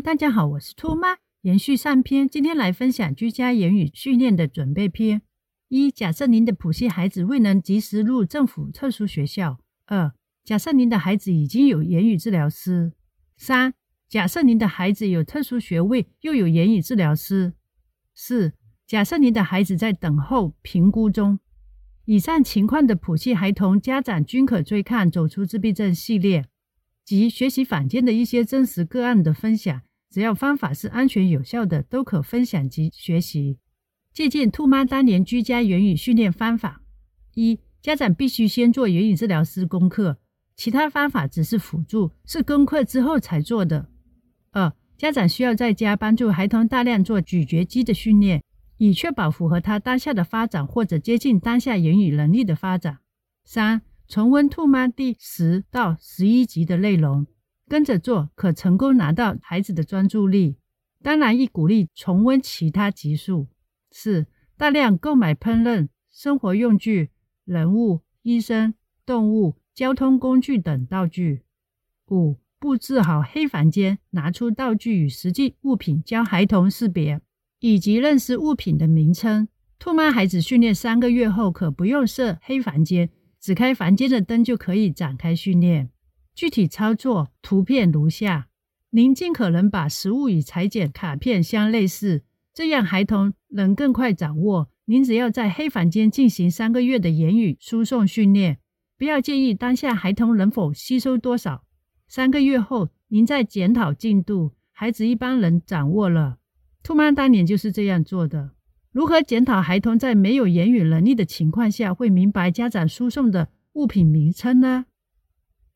大家好，我是兔妈。延续上篇，今天来分享居家言语训练的准备篇。一、假设您的普系孩子未能及时入政府特殊学校；二、假设您的孩子已经有言语治疗师；三、假设您的孩子有特殊学位又有言语治疗师；四、假设您的孩子在等候评估中。以上情况的普系孩童家长均可追看《走出自闭症》系列。及学习坊间的一些真实个案的分享，只要方法是安全有效的，都可分享及学习。借鉴兔妈当年居家言语训练方法：一、家长必须先做言语治疗师功课，其他方法只是辅助，是功课之后才做的。二、家长需要在家帮助孩童大量做咀嚼肌的训练，以确保符合他当下的发展或者接近当下言语能力的发展。三、重温兔妈第十到十一集的内容，跟着做可成功拿到孩子的专注力。当然，亦鼓励重温其他集数。四、大量购买烹饪、生活用具、人物、医生、动物、交通工具等道具。五、布置好黑房间，拿出道具与实际物品，教孩童识别以及认识物品的名称。兔妈孩子训练三个月后，可不用设黑房间。只开房间的灯就可以展开训练。具体操作图片如下：您尽可能把食物与裁剪卡片相类似，这样孩童能更快掌握。您只要在黑房间进行三个月的言语输送训练，不要介意当下孩童能否吸收多少。三个月后，您再检讨进度，孩子一般能掌握了。兔妈当年就是这样做的。如何检讨孩童在没有言语能力的情况下会明白家长输送的物品名称呢？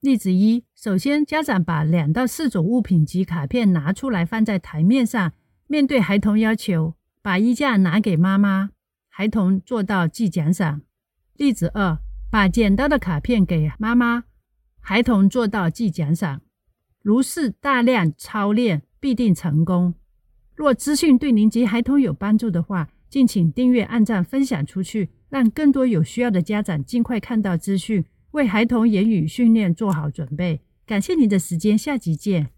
例子一：首先，家长把两到四种物品及卡片拿出来放在台面上，面对孩童要求把衣架拿给妈妈，孩童做到记奖赏。例子二：把捡到的卡片给妈妈，孩童做到记奖赏。如是大量操练，必定成功。若资讯对您及孩童有帮助的话，敬请订阅、按赞、分享出去，让更多有需要的家长尽快看到资讯，为孩童言语训练做好准备。感谢您的时间，下集见。